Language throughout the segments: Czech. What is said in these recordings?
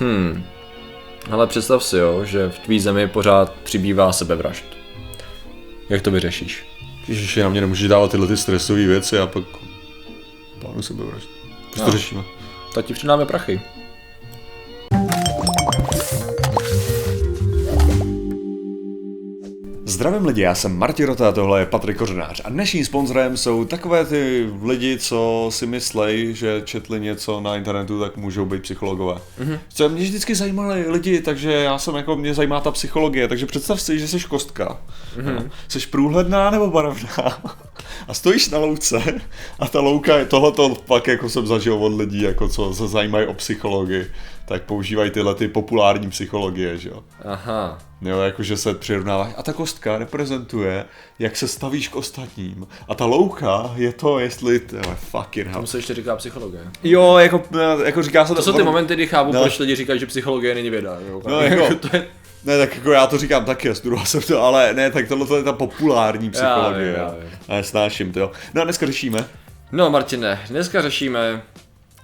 Hmm. Ale představ si, jo, že v tvý zemi pořád přibývá sebevražd. Jak to vyřešíš? Ježiši, na mě nemůžeš dávat tyhle ty stresové věci a pak plánu sebevražd. Proč to No. řešíme? Tak ti přidáme prachy. Zdravím lidi, já jsem Martin Rota a tohle je Patrik Kořenář a dnešním sponzorem jsou takové ty lidi, co si myslej, že četli něco na internetu, tak můžou být psychologové. Mm-hmm. Co mě vždycky zajímali lidi, takže já jsem jako, mě zajímá ta psychologie, takže představ si, že jsi kostka. Mm-hmm. Jsi průhledná nebo barevná a stojíš na louce a ta louka, je tohleto pak jako jsem zažil od lidí, jako co se zajímají o psychologii, tak používají tyhle ty populární psychologie, že jo. Aha. Jo, jakože se přirovnává. A ta kostka reprezentuje, jak se stavíš k ostatním. A ta louka je to, jestli... Tyhle, fucking hell. Tomu se ještě říká psychologie. Jo, jako, jako říká se To jsou ty momenty, kdy chápu, No. proč lidi říkají, že psychologie není věda. Jo. No, jako- to je... Ne, tak jako já to říkám taky, studoval jsem to, ale ne, tak tohle je ta populární psychologie. já jo. vím. A nesnáším to, jo. No a dneska řešíme. No Martine, dneska řešíme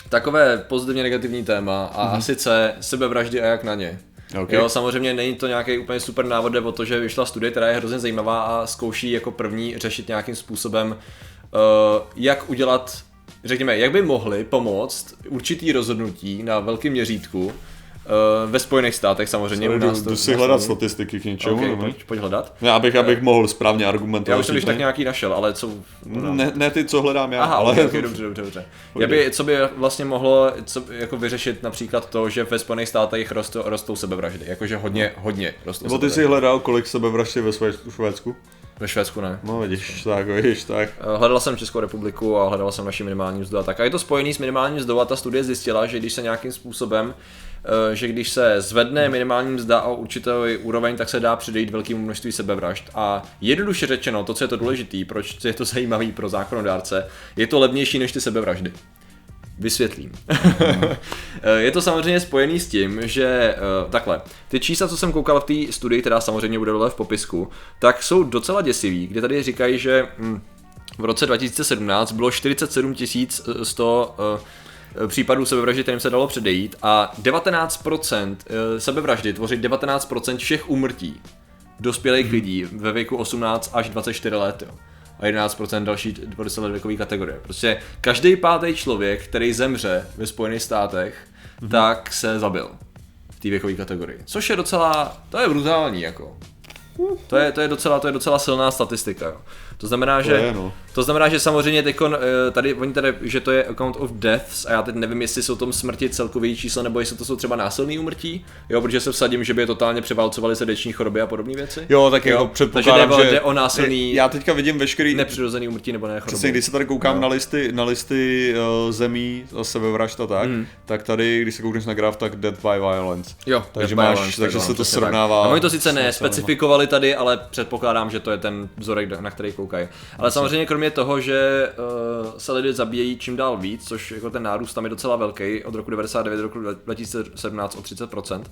takové pozitivně negativní téma a mm-hmm. sice sebevraždy a jak na ně. Ok. Jo, samozřejmě není to nějaký úplně super návod, jde o to, že vyšla studie, která je hrozně zajímavá a zkouší jako první řešit nějakým způsobem, uh, jak udělat, řekněme, jak by mohli pomoct určitý rozhodnutí na velkém měřítku ve Spojených státech samozřejmě. u Jdu, nás to- jdu si u hledat statistiky k něčemu. Okay, nebo? pojď, pojď hledat. Já abych, abych mohl správně argumentovat. Já už jsem když tak nějaký našel, ale co... ne, ne, ty, co hledám já, Aha, ale... ale... okay, dobře, dobře, dobře. Já by, co by vlastně mohlo co, jako vyřešit například to, že ve Spojených státech rostou, rostou sebevraždy, jakože hodně, hodně rostou Nebo ty jsi sebevraždy. hledal, kolik sebevražd je ve Švéd- Švédsku? Ve Švédsku ne. No vidíš, tak, vidíš, tak. Eh, Hledal jsem Českou republiku a hledal jsem naši minimální mzdu a tak. A je to spojený s minimální mzdou a ta studie zjistila, že když se nějakým způsobem, eh, že když se zvedne minimální mzda o určitou úroveň, tak se dá předejít velkému množství sebevražd. A jednoduše řečeno, to, co je to důležitý, proč je to zajímavý pro zákonodárce, je to levnější než ty sebevraždy. Vysvětlím. Eh, je to samozřejmě spojený s tím, že eh, takhle, ty čísla, co jsem koukal v té studii, která samozřejmě bude dole v popisku, tak jsou docela děsivý, kde tady říkají, že hm, v roce 2017 bylo 47 100 eh, případů sebevraždy, kterým se dalo předejít a 19% eh, sebevraždy tvoří 19% všech úmrtí dospělých lidí ve věku 18 až 24 let. Jo. A 11% další 20 let věkové kategorie. Prostě každý pátý člověk, který zemře ve Spojených státech, mm-hmm. tak se zabil v té věkové kategorii. Což je docela, to je brutální jako. To je, to je, docela, to je docela silná statistika. Jo. To znamená, že, je, no. to znamená, že samozřejmě teďkon, eh, tady, oni tady, že to je account of deaths a já teď nevím, jestli jsou tom smrti celkový číslo, nebo jestli to jsou třeba násilný úmrtí, jo, protože se vsadím, že by je totálně převálcovali srdeční choroby a podobné věci. Jo, tak jako Jo, předpokládám, takže jde o- že... jde o násilný- Já teďka vidím veškerý... Nepřirozený úmrtí nebo ne choroby. Přesně, když se tady koukám No. na listy, na listy uh, zemí sebevražd a tak, Mhm. tak tady, když se koukneš na graf, tak death by violence. Jo, takže máš, violence, takže tak se to srovnává. Tak. A oni to sice nespecifikovali tady, ale předpokládám, že to je ten vzorek, na který koukají. Ale samozřejmě kromě toho, že uh, se lidé zabíjejí čím dál víc, což jako ten nárůst tam je docela velký, od roku 99 do roku 2017 o 30%,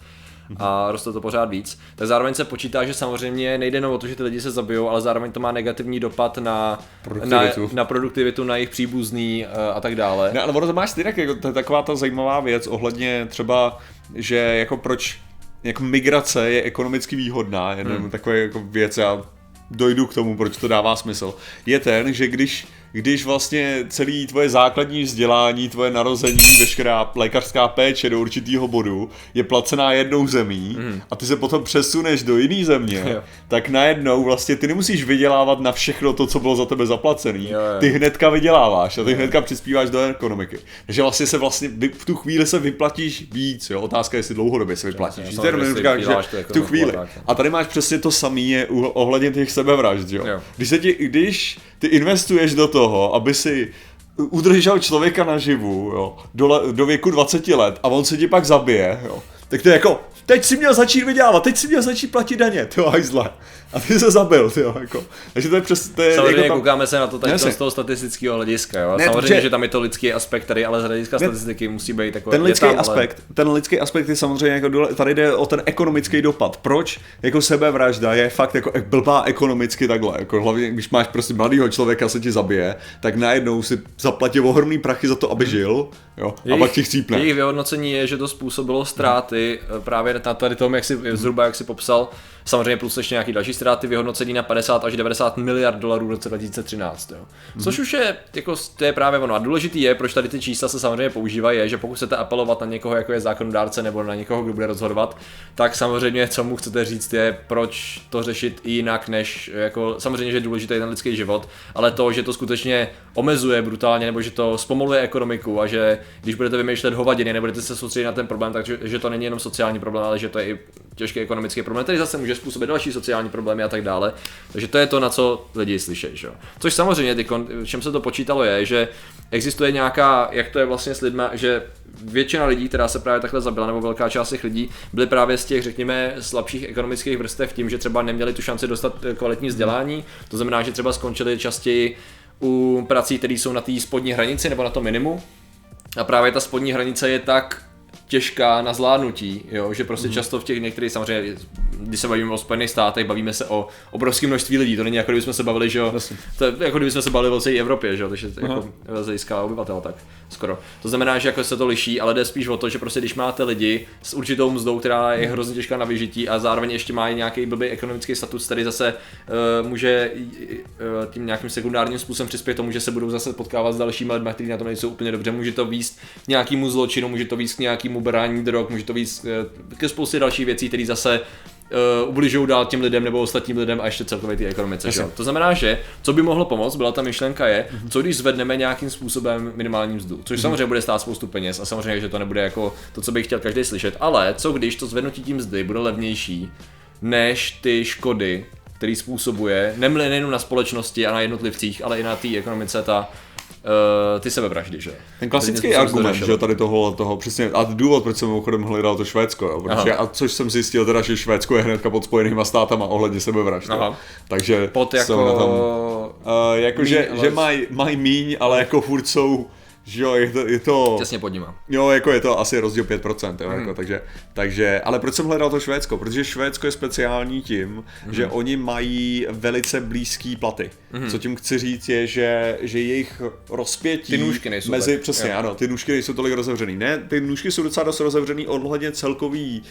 a roste to pořád víc, tak zároveň se počítá, že samozřejmě nejde jenom o to, že ty lidi se zabijou, ale zároveň to má negativní dopad na na, Produktivitu. na produktivitu, na jejich příbuzný uh, a tak dále. Ne, ale ono to máš stejně, jako, to je taková ta zajímavá věc ohledně třeba, že jako proč jako migrace je ekonomicky výhodná, jenom hmm. takové jako věc, já dojdu k tomu, proč to dává smysl, je ten, že když, když vlastně celý tvoje základní vzdělání, tvoje narození, veškerá lékařská péče do určitého bodu je placená jednou zemí Hmm. a ty se potom přesuneš do jiné země, Jo. tak najednou vlastně ty nemusíš vydělávat na všechno to, co bylo za tebe zaplacený. Jo, jo. Ty hnedka vyděláváš a ty hnedka přispíváš do ekonomiky. Takže vlastně se vlastně v tu chvíli se vyplatíš víc, jo. Otázka je, jestli dlouhodobě se vyplatíš. To jenom říkám, že tu v tu chvíli. a tady máš přesně to samé ohledně těch sebevražd, jo. Jo. Když, se ti, když ty investuješ do toho, aby si udržel člověka naživu, jo, do, do věku 20 let a on se ti pak zabije, jo, tak to je jako, teď si měl začít vydělávat, teď si měl začít platit daně, to hajzle. A ty se zabil, jo, jako. Takže to je přes, to je Samozřejmě jako tam, koukáme se na to teď Jasně. z toho statistického hlediska, jo. Ne, Samozřejmě, protože- že tam je to lidský aspekt tady, ale z hlediska Ne, statistiky musí být jako ten lidský tam, ale- aspekt, ten lidský aspekt je samozřejmě jako důle, tady jde o ten ekonomický dopad. Proč jako sebevražda je fakt jako ek- blbá ekonomicky takhle, jako hlavně když máš prostě mladýho člověka se ti zabije, tak najednou si zaplatí ohromný prachy za to, aby žil, jo, a pak ti chcípne. Jejich vyhodnocení je, že to způsobilo ztráty eh, právě na tady tom, jak si zhruba jak si popsal, samozřejmě plus ještě nějaký další ztráty, vyhodnocení na 50 až 90 miliard dolarů v roce 2013. Jo. Což už je, jako, to je právě ono. A důležitý je, proč tady ty čísla se samozřejmě používají, je, že pokud chcete apelovat na někoho, jako je zákonodárce, nebo na někoho, kdo bude rozhodovat, tak samozřejmě, co mu chcete říct, je, proč to řešit jinak, než jako, samozřejmě, že je důležitý ten lidský život, ale to, že to skutečně omezuje brutálně, nebo že to zpomaluje ekonomiku a že když budete vymýšlet hovadiny, nebudete se soustředit na ten problém, takže že to není jenom sociální problém, ale že to je i těžký ekonomický problém, který zase může způsobit další sociální problémy a tak dále. Takže to je to, na co lidi slyší. Že? Což samozřejmě, ty čem se to počítalo, je, že existuje nějaká, jak to je vlastně s lidma, že většina lidí, která se právě takhle zabila, nebo velká část těch lidí, byly právě z těch, řekněme, slabších ekonomických vrstev tím, že třeba neměli tu šanci dostat eh, kvalitní vzdělání. To znamená, že třeba skončili častěji u prací, které jsou na té spodní hranici nebo na tom minimu. A právě ta spodní hranice je tak těžká na zvládnutí, jo, že prostě mm. často v těch některých, samozřejmě, když se bavíme o Spojených státech, bavíme se o obrovském množství lidí, to není jako kdybychom se bavili, že jo, to je jako kdybychom se bavili o celé Evropě, že jo, takže to je jako z hlediska obyvatel tak skoro. To znamená, že jako se to liší, ale jde spíš o to, že prostě když máte lidi s určitou mzdou, která je hrozně těžká na vyžití a zároveň ještě má nějaký blbý ekonomický status, který zase uh, může uh, tím nějakým sekundárním způsobem přispět tomu, že se budou zase potkávat s dalšími lidmi, kteří na tom nejsou úplně dobře. Může to víc k nějakému zločinu, může to víc k nějakému brání drog, může to víc uh, ke spoustě dalších věcí, které zase uh, ubližují dál těm lidem nebo ostatním lidem a ještě celkově ty ekonomice. Že? To znamená, že co by mohlo pomoct, byla ta myšlenka je, co když zvedneme nějakým způsobem minimální mzdu, což samozřejmě bude stát spoustu peněz a samozřejmě, že to nebude jako to, co by chtěl každý slyšet, ale co když to zvednutí tím mzdy bude levnější než ty škody, který způsobuje nemle- nejen na společnosti a na jednotlivcích, ale i na té ekonomice ta uh, ty sebevraždy, že? Ten klasický Který argument, že jo, tady toho, toho přesně, a důvod, proč jsem mimochodem hledal to Švédsko, jo, protože, Aha. a což jsem zjistil teda, že Švédsko je hnedka pod spojenýma státama ohledně sebevražd, jo. Aha. takže Pod jsou na tom, jako... uh, jako míň, že, ale- že mají maj míň, ale jako furt jsou, že jo, je to, je to Těsně pod nima. Jo, jako je to asi rozdíl 5%, jo, Hmm. jako, takže, takže, ale proč jsem hledal to Švédsko? Protože Švédsko je speciální tím, Hmm. že oni mají velice blízký platy. Co tím chci říct je, že, že jejich rozpětí Ty nůžky nejsou mezi, tak, přesně, jo. ano, ty nůžky nejsou tolik rozevřený. Ne, ty nůžky jsou docela dost rozevřený ohledně celkový,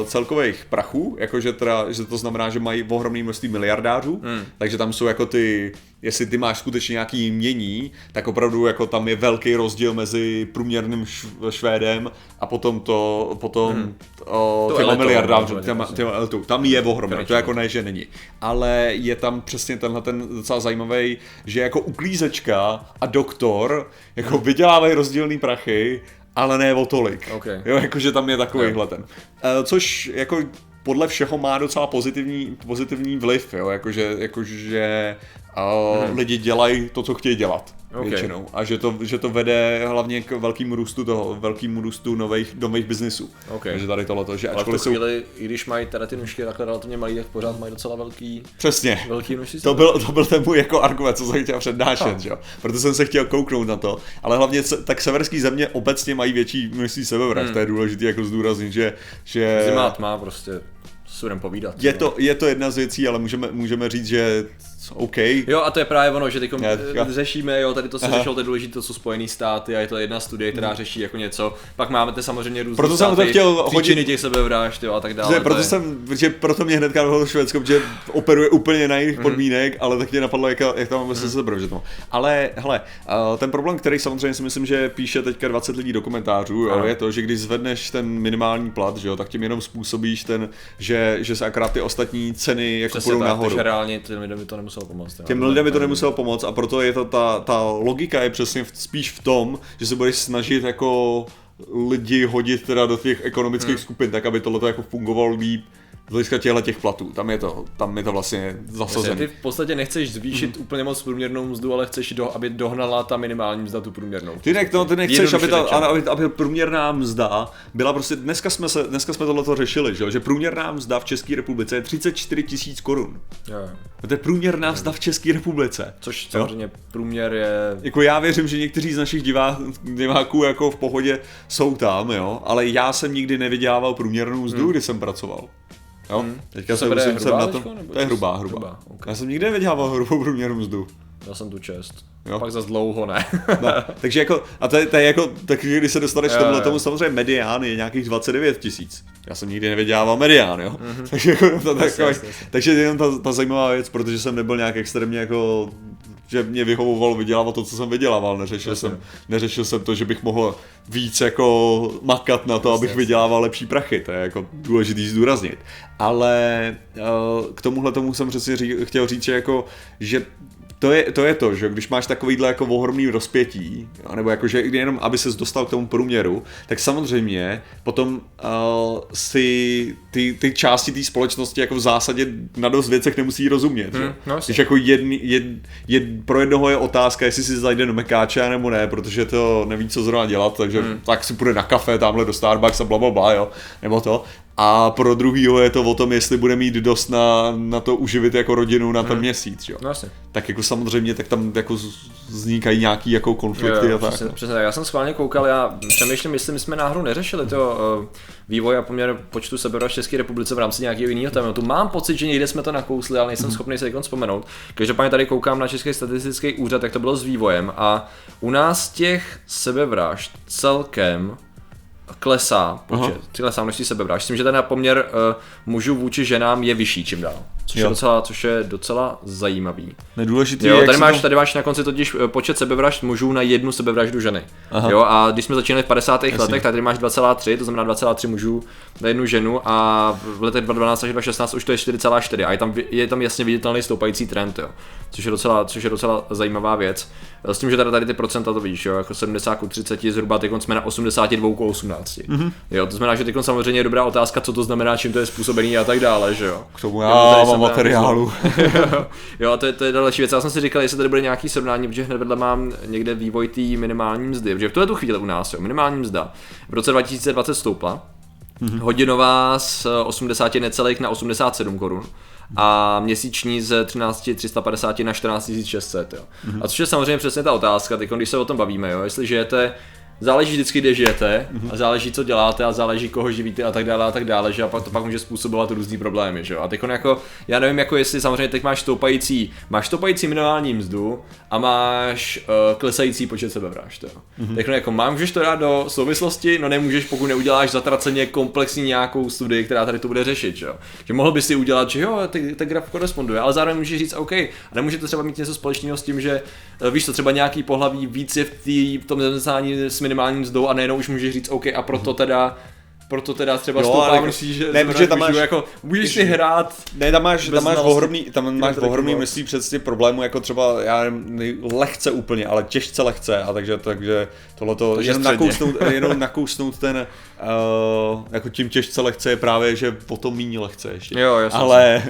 uh, celkových prachů, jakože teda, že to znamená, že mají ohromný množství miliardářů, Hmm. takže tam jsou jako ty, jestli ty máš skutečně nějaký mění, tak opravdu jako tam je velký rozdíl mezi průměrným šv- Švédem a potom to, potom hmm. o, To těma no, těma, těma elitou. Tam je ohromný, to jako ne, že není. Ale je tam přesně tenhle ten docela zajímavý, že jako uklízečka a doktor jako vydělávají rozdílný prachy, ale ne o tolik. Ok. Jo, jakože tam je takovýhle ten. Eh, Což jako podle všeho má docela pozitivní, pozitivní vliv, jo, jakože, jakože uh, lidi dělají to, co chtějí dělat. Ok. Většinou. A že to, že to vede hlavně k velkému růstu toho, velkému růstu nových, nových biznisů. Ok. Takže tady tohleto, že Ale v tu ačkoliv jsou... chvíli, i když mají teda ty nůžky takhle relativně malý, tak pořád mají docela velký, Přesně. velký množství. To byl, to byl ten můj jako argument, co jsem chtěl přednášet, že jo. Proto jsem se chtěl kouknout na to. Ale hlavně tak severský země obecně mají větší množství sebevražd. Hmm. To je důležité jako zdůraznit, že, že Zima má prostě s budem povídat. je, no. to, je to jedna z věcí, ale můžeme, můžeme říct, že OK. Jo, a to je právě ono, že teď teďka- řešíme, jo, tady to se Aha. řešilo, to je důležité, to jsou Spojený státy a je to jedna studie, která řeší jako něco. Pak máme ty samozřejmě různé Proto jsem státy, to chtěl hodit- těch sebevražd, jo, a tak dále. Že to proto je- jsem, že proto mě hnedka dohodlo Švédsko, protože operuje úplně na Mhm. jiných podmínek, ale tak mě napadlo, jak, jak tam se že to. Ale hele, uh, ten problém, který samozřejmě si myslím, že píše teďka 20 lidí do komentářů, jo, je to, že když zvedneš ten minimální plat, že jo, tak tím jenom způsobíš ten, že, že se akorát ty ostatní ceny jako Přesně půjdou tak, nahoru. takže reálně by to nemuselo pomoct. jo. Těm lidem by to nemuselo pomoct a proto je to ta, ta logika je přesně v, spíš v tom, že se budeš snažit jako lidi hodit teda do těch ekonomických Hmm. skupin, tak aby tohle jako fungovalo líp z hlediska těchto těch platů. Tam je to, tam je to vlastně zasazené. ty v podstatě nechceš zvýšit Mhm. úplně moc průměrnou mzdu, ale chceš, do, aby dohnala ta minimální mzda tu průměrnou. Ty, ne, no, ty nechceš, aby, ta, aby, aby průměrná mzda byla prostě, dneska jsme, se, dneska jsme tohle řešili, že, jo, že průměrná mzda v České republice je 34 tisíc korun. To je průměrná mzda v České republice. Což Jo? samozřejmě průměr je... Jako já věřím, že někteří z našich divá, diváků jako v pohodě jsou tam, jo, ale já jsem nikdy nevydělával průměrnou mzdu, hmm. kdy jsem pracoval. Jo? Teďka To se se musím jsem hrubá na to, teďko, to je hrubá, hrubá. hrubá, ok. Já jsem nikdy nevydělával hrubou průměrnou mzdu. Já jsem tu čest. Jo. Pak za dlouho ne. No, takže jako, a to je, to je jako, takže když se dostaneš k tomu, samozřejmě medián je nějakých 29 tisíc. Já jsem nikdy nevydělával medián, jo. Mm-hmm. takže jako, to, Jasně, jasně, jasně. takže jenom ta, ta, zajímavá věc, protože jsem nebyl nějak extrémně jako že mě vyhovovalo vydělávat to, co jsem vydělával. Neřešil, Jasně. jsem, neřešil jsem to, že bych mohl víc jako makat na to, Jasně, abych vydělával lepší prachy. To je jako důležitý zdůraznit. Ale uh, k tomuhle tomu jsem přesně chtěl říct, že jako, že to je, to je to, že když máš takovýhle jako ohromný rozpětí, nebo jako, že jenom aby ses dostal k tomu průměru, tak samozřejmě potom uh, si ty, ty části té společnosti jako v zásadě na dost věcech nemusí rozumět. Hmm, že? no když jako jedni, jed, jed, pro jednoho je otázka, jestli si zajde do Mekáče nebo ne, protože to neví, co zrovna dělat, takže hmm. tak si půjde na kafe tamhle do Starbucks a bla, bla, bla, jo, nebo to. A pro druhýho je to o tom, jestli bude mít dost na, na to uživit jako rodinu na ten měsíc, jo No jasně. tak jako samozřejmě, tak tam jako vznikají nějaký jako konflikty Jo, a tak. přesně, přesně tak. Já jsem schválně koukal, já přemýšlím, jestli my jsme náhodou neřešili to uh, vývoj a poměr počtu sebevražd v České republice v rámci nějakého jiného tématu. Mám pocit, že někde jsme to nakousli, ale nejsem schopný se teď vzpomenout. Každopádně tady koukám na Český statistický úřad, jak to bylo s vývojem a u nás těch sebevražd celkem klesá počet, klesá množství sebevražd. Myslím, že ten poměr uh, mužů vůči ženám je vyšší čím dál. Což je, docela, což je docela zajímavý. Nedůležitý Jo, tady máš, to... tady máš na konci totiž eh, počet sebevražd mužů na jednu sebevraždu ženy. Aha. Jo, a když jsme začínali v 50. letech, tak tady máš 2,3, to znamená 2,3 mužů na jednu ženu a v letech 2012 až 2016 už to je 4,4 a je tam, je tam jasně viditelný stoupající trend, jo. Což je docela, což je docela zajímavá věc. S tím, že tady, tady ty procenta to vidíš, jo, jako 70 ku 30, zhruba teď jsme na 82 ku 18. Mm-hmm. Jo, to znamená, že teď samozřejmě je dobrá otázka, co to znamená, čím to je způsobený a tak dále, že jo. K tomu já tady mám materiálu. jo, to je, to je další věc. Já jsem si říkal, jestli tady bude nějaký srovnání, protože hned vedle mám někde vývoj té minimální mzdy. Protože v tuhle tu chvíli u nás, jo, minimální mzda v roce 2020 stoupla, mm-hmm. hodinová z 80 necelých na 87 korun a měsíční z 13 350 na 14 600. Jo. Mm-hmm. A což je samozřejmě přesně ta otázka, teď, když se o tom bavíme, jo, jestli žijete Záleží vždycky, kde žijete a záleží, co děláte a záleží, koho živíte a tak dále a tak dále, že a pak to pak může způsobovat různý problémy, že jo. A teď jako, já nevím, jako jestli samozřejmě teď máš stoupající, máš stoupající minimální mzdu a máš uh, klesající počet sebevražd, jo. Mm-hmm. Teď jako mám, můžeš to dát do souvislosti, no nemůžeš, pokud neuděláš zatraceně komplexní nějakou studii, která tady to bude řešit, že jo. Že mohl bys si udělat, že jo, ty- ten graf koresponduje, ale zároveň můžeš říct, OK, a nemůže to třeba mít něco společného s tím, že eh, víš to, třeba nějaký pohlaví víc je v, tý, v tom zaměstnání s minimální mzdou a nejenom už můžeš říct, OK, a proto teda proto teda třeba Jo, ale jako- množství, že ne, protože tam máš- jako můžeš si hrát Ne, tam máš, tam máš ohromný, tam máš ohromný množství přesně problémů, jako třeba, já nevím, lehce úplně, ale těžce lehce, a takže, takže tohleto, Takže jenom středně. nakousnout, jenom nakousnout ten, uh, jako tím těžce lehce je právě, že potom míní lehce ještě. Jo, jasně. Ale,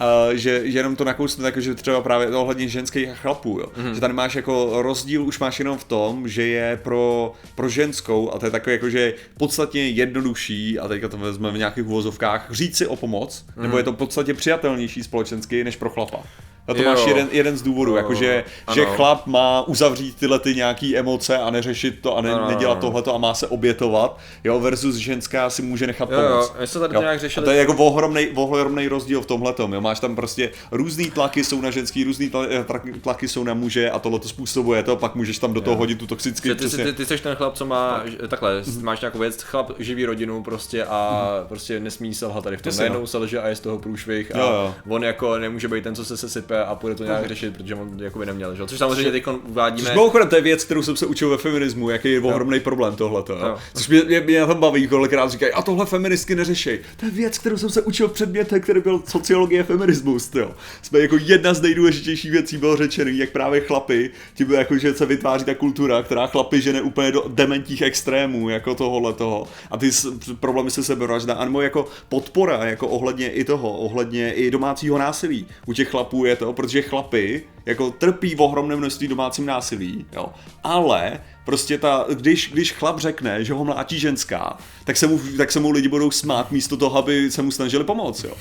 uh, že, že jenom to nakousnout, jako, že třeba právě to ohledně ženských chlapů, jo. Mhm. že tady máš jako rozdíl, už máš jenom v tom, že je pro, pro ženskou, a to je takové jako, že podstatně jednodušší, a teďka to vezmeme v nějakých uvozovkách, říct si o pomoc, Mhm. nebo je to podstatně přijatelnější společensky než pro chlapa. A to Jo. máš jeden, jeden z důvodů, Jo, jakože že chlap má uzavřít tyhle ty nějaký emoce a neřešit to a ne, Ano, nedělat tohleto a má se obětovat, jo, versus ženská si může nechat Jo, jo, pomoct. my jsme tady Jo. nějak A řešili. to je jako ohromnej rozdíl v tomhle jo. Máš tam prostě různý tlaky jsou na ženský, různý eh, tlaky, tlaky jsou na muže a tohle to způsobuje to, pak můžeš tam do toho hodit tu toxický Ty, ty, ty, ty, ty jsi ten chlap, co má, že- takhle, máš nějakou věc, chlap živí rodinu prostě a prostě nesmí selhat tady v tom. Jasně, no. Najednou selže a je z toho průšvih a Jo, jo. on jako nemůže být ten, co se sesype šéfe a půjde to nějak řešit, protože on jako by neměl, že? Což samozřejmě teď uvádíme. Mimochodem, to je věc, kterou jsem se učil ve feminismu, jaký je ohromný problém tohleto. Jo. Což mě, mě, mě na tom baví, kolikrát říkají, a tohle feministky neřeší. To je věc, kterou jsem se učil v předmětech, který byl sociologie feminismus. Jo. Jsme jako jedna z nejdůležitějších věcí bylo řečeno, jak právě chlapy, tím jako, že se vytváří ta kultura, která chlapy žene úplně do dementních extrémů, jako tohohle toho. A ty problémy se sebevražda, anebo jako podpora, jako ohledně i toho, ohledně i domácího násilí. U těch chlapů je to, protože chlapy jako trpí v ohromném množství domácím násilí, jo. Ale prostě ta, když, když chlap řekne, že ho mlátí ženská, tak se, mu, tak se mu lidi budou smát místo toho, aby se mu snažili pomoct, jo.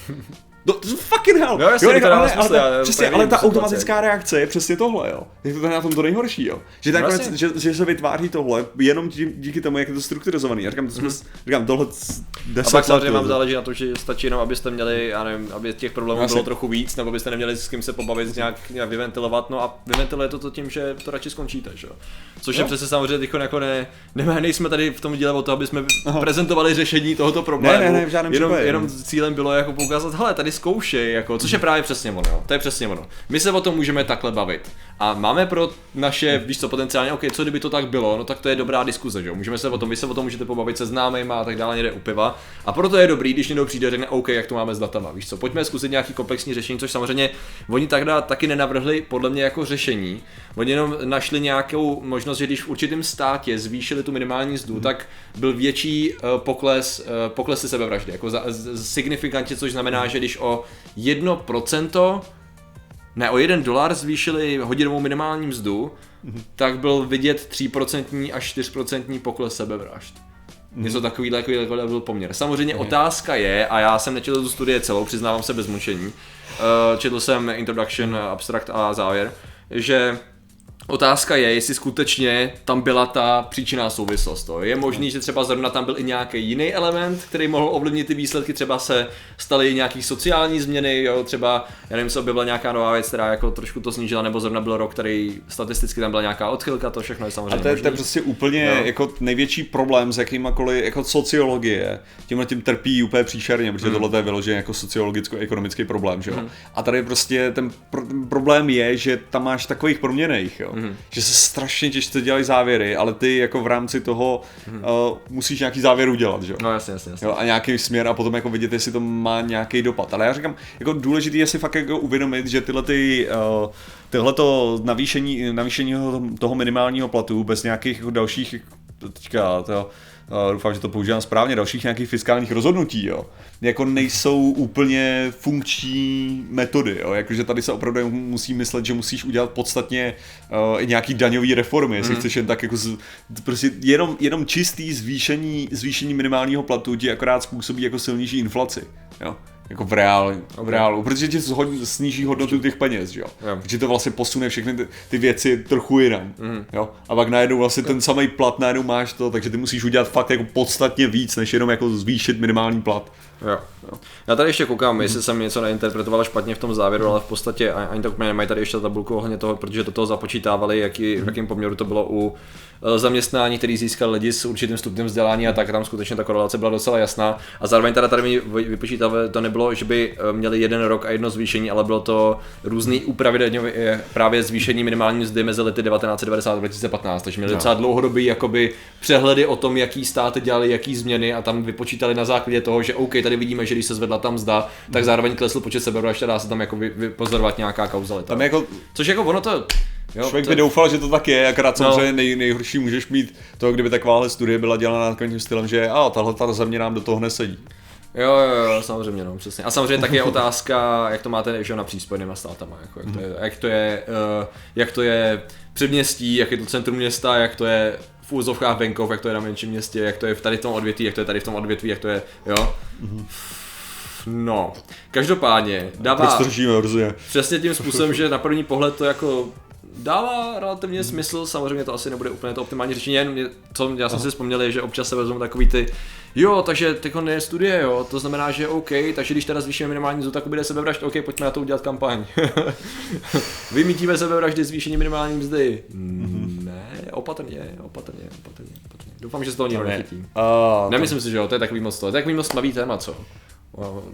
No, to fucking hell. Jo, jasně, jo, jako, ale, ale, ale, přesně, ale ta automatická reakce je přesně tohle, jo. Je to na tom to nejhorší, jo. Že, no, že, že, se vytváří tohle jenom dí, díky tomu, jak je to strukturizovaný. Já říkám, to jsme, mm-hmm. říkám tohle A pak samozřejmě vám záleží na to, že stačí jenom, abyste měli, já nevím, aby těch problémů Jasně. bylo trochu víc, nebo byste neměli s kým se pobavit, nějak, nějak vyventilovat, no a vyventiluje to, tím, že to radši skončíte, že jo. Což jo. je přesně samozřejmě teď jako ne, ne, nejsme tady v tom díle o to, aby jsme Aha. prezentovali řešení tohoto problému. Ne, ne, ne, v žádném jenom, jenom cílem bylo jako poukázat, hele, tady zkoušej, jako, což je právě přesně ono, jo. To je přesně ono. My se o tom můžeme takhle bavit. A máme pro naše, víš co, potenciálně, OK, co kdyby to tak bylo, no tak to je dobrá diskuze, že jo. Můžeme se o tom, vy se o tom můžete pobavit se známými a tak dále někde u piva. A proto je dobrý, když někdo přijde a řekne, OK, jak to máme s datama, víš co, pojďme zkusit nějaký komplexní řešení, což samozřejmě oni tak taky nenavrhli podle mě jako řešení. Oni jenom našli nějakou možnost, že když v určitém státě zvýšili tu minimální mzdu, hmm. tak byl větší uh, pokles, uh, poklesy sebevraždy, jako za, signifikantně, což znamená, že když o 1%, ne, o 1 dolar zvýšili hodinovou minimální mzdu, hmm. tak byl vidět 3% až 4% pokles sebevražd. Mm. Něco takovýhle, takový, takový byl poměr. Samozřejmě mm. otázka je, a já jsem nečetl tu studii celou, přiznávám se bez mučení, uh, četl jsem Introduction, Abstract a závěr, že Otázka je, jestli skutečně tam byla ta příčinná souvislost. To. Je možný, že třeba zrovna tam byl i nějaký jiný element, který mohl ovlivnit ty výsledky, třeba se staly nějaký sociální změny, jo, třeba, já nevím, se objevila nějaká nová věc, která jako trošku to snížila, nebo zrovna byl rok, který statisticky tam byla nějaká odchylka, to všechno je samozřejmě. A to je, to je prostě úplně no. jako největší problém s jakýmakoliv jako sociologie. Tímhle tím trpí úplně příšerně, protože hmm. tohle je vyloženě jako sociologicko-ekonomický problém, že jo. Hmm. A tady prostě ten, pro, ten problém je, že tam máš takových proměných, jo mm-hmm. že se strašně těžce dělají závěry, ale ty jako v rámci toho mm-hmm. uh, musíš nějaký závěr udělat, že No jasně, jasně. jasně. Jo, a nějaký směr a potom jako vidět, jestli to má nějaký dopad. Ale já říkám, jako důležité je si fakt jako uvědomit, že tyhle ty uh, tohleto navýšení, navýšení toho minimálního platu bez nějakých jako dalších teďka to, uh, doufám, že to používám správně, dalších nějakých fiskálních rozhodnutí, jo, jako nejsou úplně funkční metody, jo, jakože tady se opravdu musí myslet, že musíš udělat podstatně uh, i nějaký daňový reformy, jestli mm. chceš jen tak jako z, prostě jenom, jenom čistý zvýšení, zvýšení minimálního platu ti akorát způsobí jako silnější inflaci, jo. Jako v reálu, v reálu, protože ti sníží hodnotu těch peněz, jo. Yeah. Protože to vlastně posune všechny ty, ty věci trochu jinam, mm. jo. A pak najednou vlastně ten samý plat najednou máš to, takže ty musíš udělat fakt jako podstatně víc, než jenom jako zvýšit minimální plat. Jo. jo. Já tady ještě koukám, jestli jsem něco neinterpretoval špatně v tom závěru, ale v podstatě ani tak úplně nemají tady ještě tabulku ohledně toho, protože do toho započítávali, jaký, v jakém poměru to bylo u eh, zaměstnání, který získal lidi s určitým stupněm vzdělání a tak tam skutečně ta korelace byla docela jasná. A zároveň teda tady mi vypočítávali, to nebylo, že by eh, měli jeden rok a jedno zvýšení, ale bylo to různý úpravy eh, právě zvýšení minimální mzdy mezi lety 1990 a 2015, takže měli no. docela dlouhodobý jakoby přehledy o tom, jaký státy dělali jaký změny a tam vypočítali na základě toho, že OK, tady vidíme, že když se zvedla tam zda, tak mhm. zároveň klesl počet sebevražd a dá se tam jako vypozorovat nějaká kauzalita. Tam jako, Což jako ono to, Jo, Člověk to... by doufal, že to tak je, akorát no. samozřejmě nej, nejhorší můžeš mít to, kdyby takováhle studie byla dělána takovým stylem, že a tahle ta země nám do toho nesedí. Jo, jo, jo, samozřejmě, no, přesně. A samozřejmě taky je otázka, jak to máte že napříč spojenýma státama, jako, jak, to je, jak, to je, uh, jak to je předměstí, jak je to centrum města, jak to je v úzovkách venkov, jak to je na menším městě, jak to je v tady v tom odvětví, jak to je tady v tom odvětví, jak to je, jo. No, každopádně dává... Proč to řešíme, Přesně tím způsobem, že na první pohled to jako dává relativně smysl, samozřejmě to asi nebude úplně to optimální řešení, jen mě, co já jsem Aha. si vzpomněl, je, že občas se vezmu takový ty, jo, takže teď je studie, jo, to znamená, že OK, takže když teda zvýšíme minimální mzdu, tak bude sebevražd, OK, pojďme na to udělat kampaň. Vymítíme sebevraždy zvýšení minimální mzdy. Mm, ne, opatrně, opatrně, opatrně, opatrně. Doufám, že se toho nikdo nechytí. Uh, Nemyslím to... si, že jo, to je takový moc to, to je takový moc téma, co?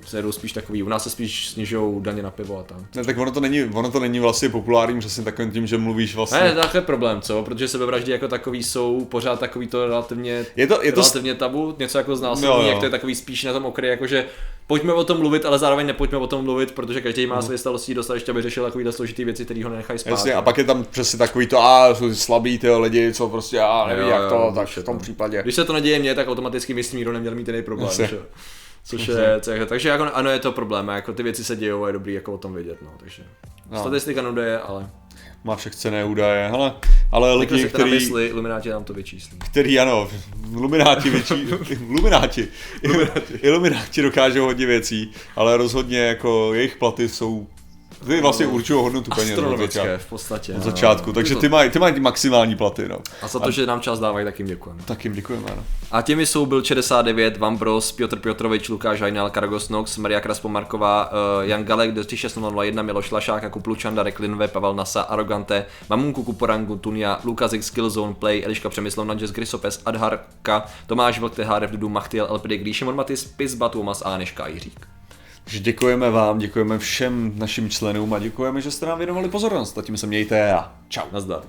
Se jdou spíš takový, u nás se spíš snižují daně na pivo a tak. Ne, tak ono to není, ono to není vlastně populární přesně takovým tím, že mluvíš vlastně. Ne, to je problém, co? Protože sebevraždy jako takový jsou pořád takový to relativně, Je to- je to- relativně tabu, něco jako znásilnění, jo. jak to je takový spíš na tom okraji, jakože pojďme o tom mluvit, ale zároveň nepojďme o tom mluvit, protože každý má své starostí dostat, ještě aby řešil takovýhle složitý věci, které ho nenechají spát. Jasně, a pak je tam přesně takový to, a jsou slabí ty lidi, co prostě, a neví Jo, jak jo, to, tak v tom no. případě. Když se to neděje mně, tak automaticky myslím, nikdo neměl mít jiný problém. Což je, co je, takže jako, ano, je to problém, jako ty věci se dějou a je dobrý jako o tom vědět, no, takže. No. Statistika nudeje, ale Má všech cené údaje, hele, ale lidi, se který... myslí, Ilumináti nám to vyčíslí. který ano, Lumináti větší, Lumináti, Ilumináti dokážou hodně věcí, ale rozhodně jako jejich platy jsou, ty vlastně určují hodnotu peněz Astronomické začátku. v podstatě. Od no. začátku, takže Je to- ty mají, ty mají maximální platy, no. A za to, že nám čas dávají, tak jim děkujeme. Tak jim děkujeme, no. A těmi jsou byl 69, Van Bros, Piotr Piotrovič, Lukáš Hajnal, Karagos Nox, Maria Kraspomarková, uh, Jan Galek, 26001, Miloš Lašák, Jakub Lučanda, Reklinve, Pavel Nasa, Arogante, Mamunku Kuporangu, Tunia, Lukas X, Skillzone, Play, Eliška Přemyslov, Nadžes Grisopes, Adharka, Tomáš Vlk, Tehárev, Dudu, Machtiel, Elpidy, Šimon Matis, Pizba, Tuomas a Aneška Jiřík. Takže děkujeme vám, děkujeme všem našim členům a děkujeme, že jste nám věnovali pozornost. A tím se mějte a čau. Nazdar.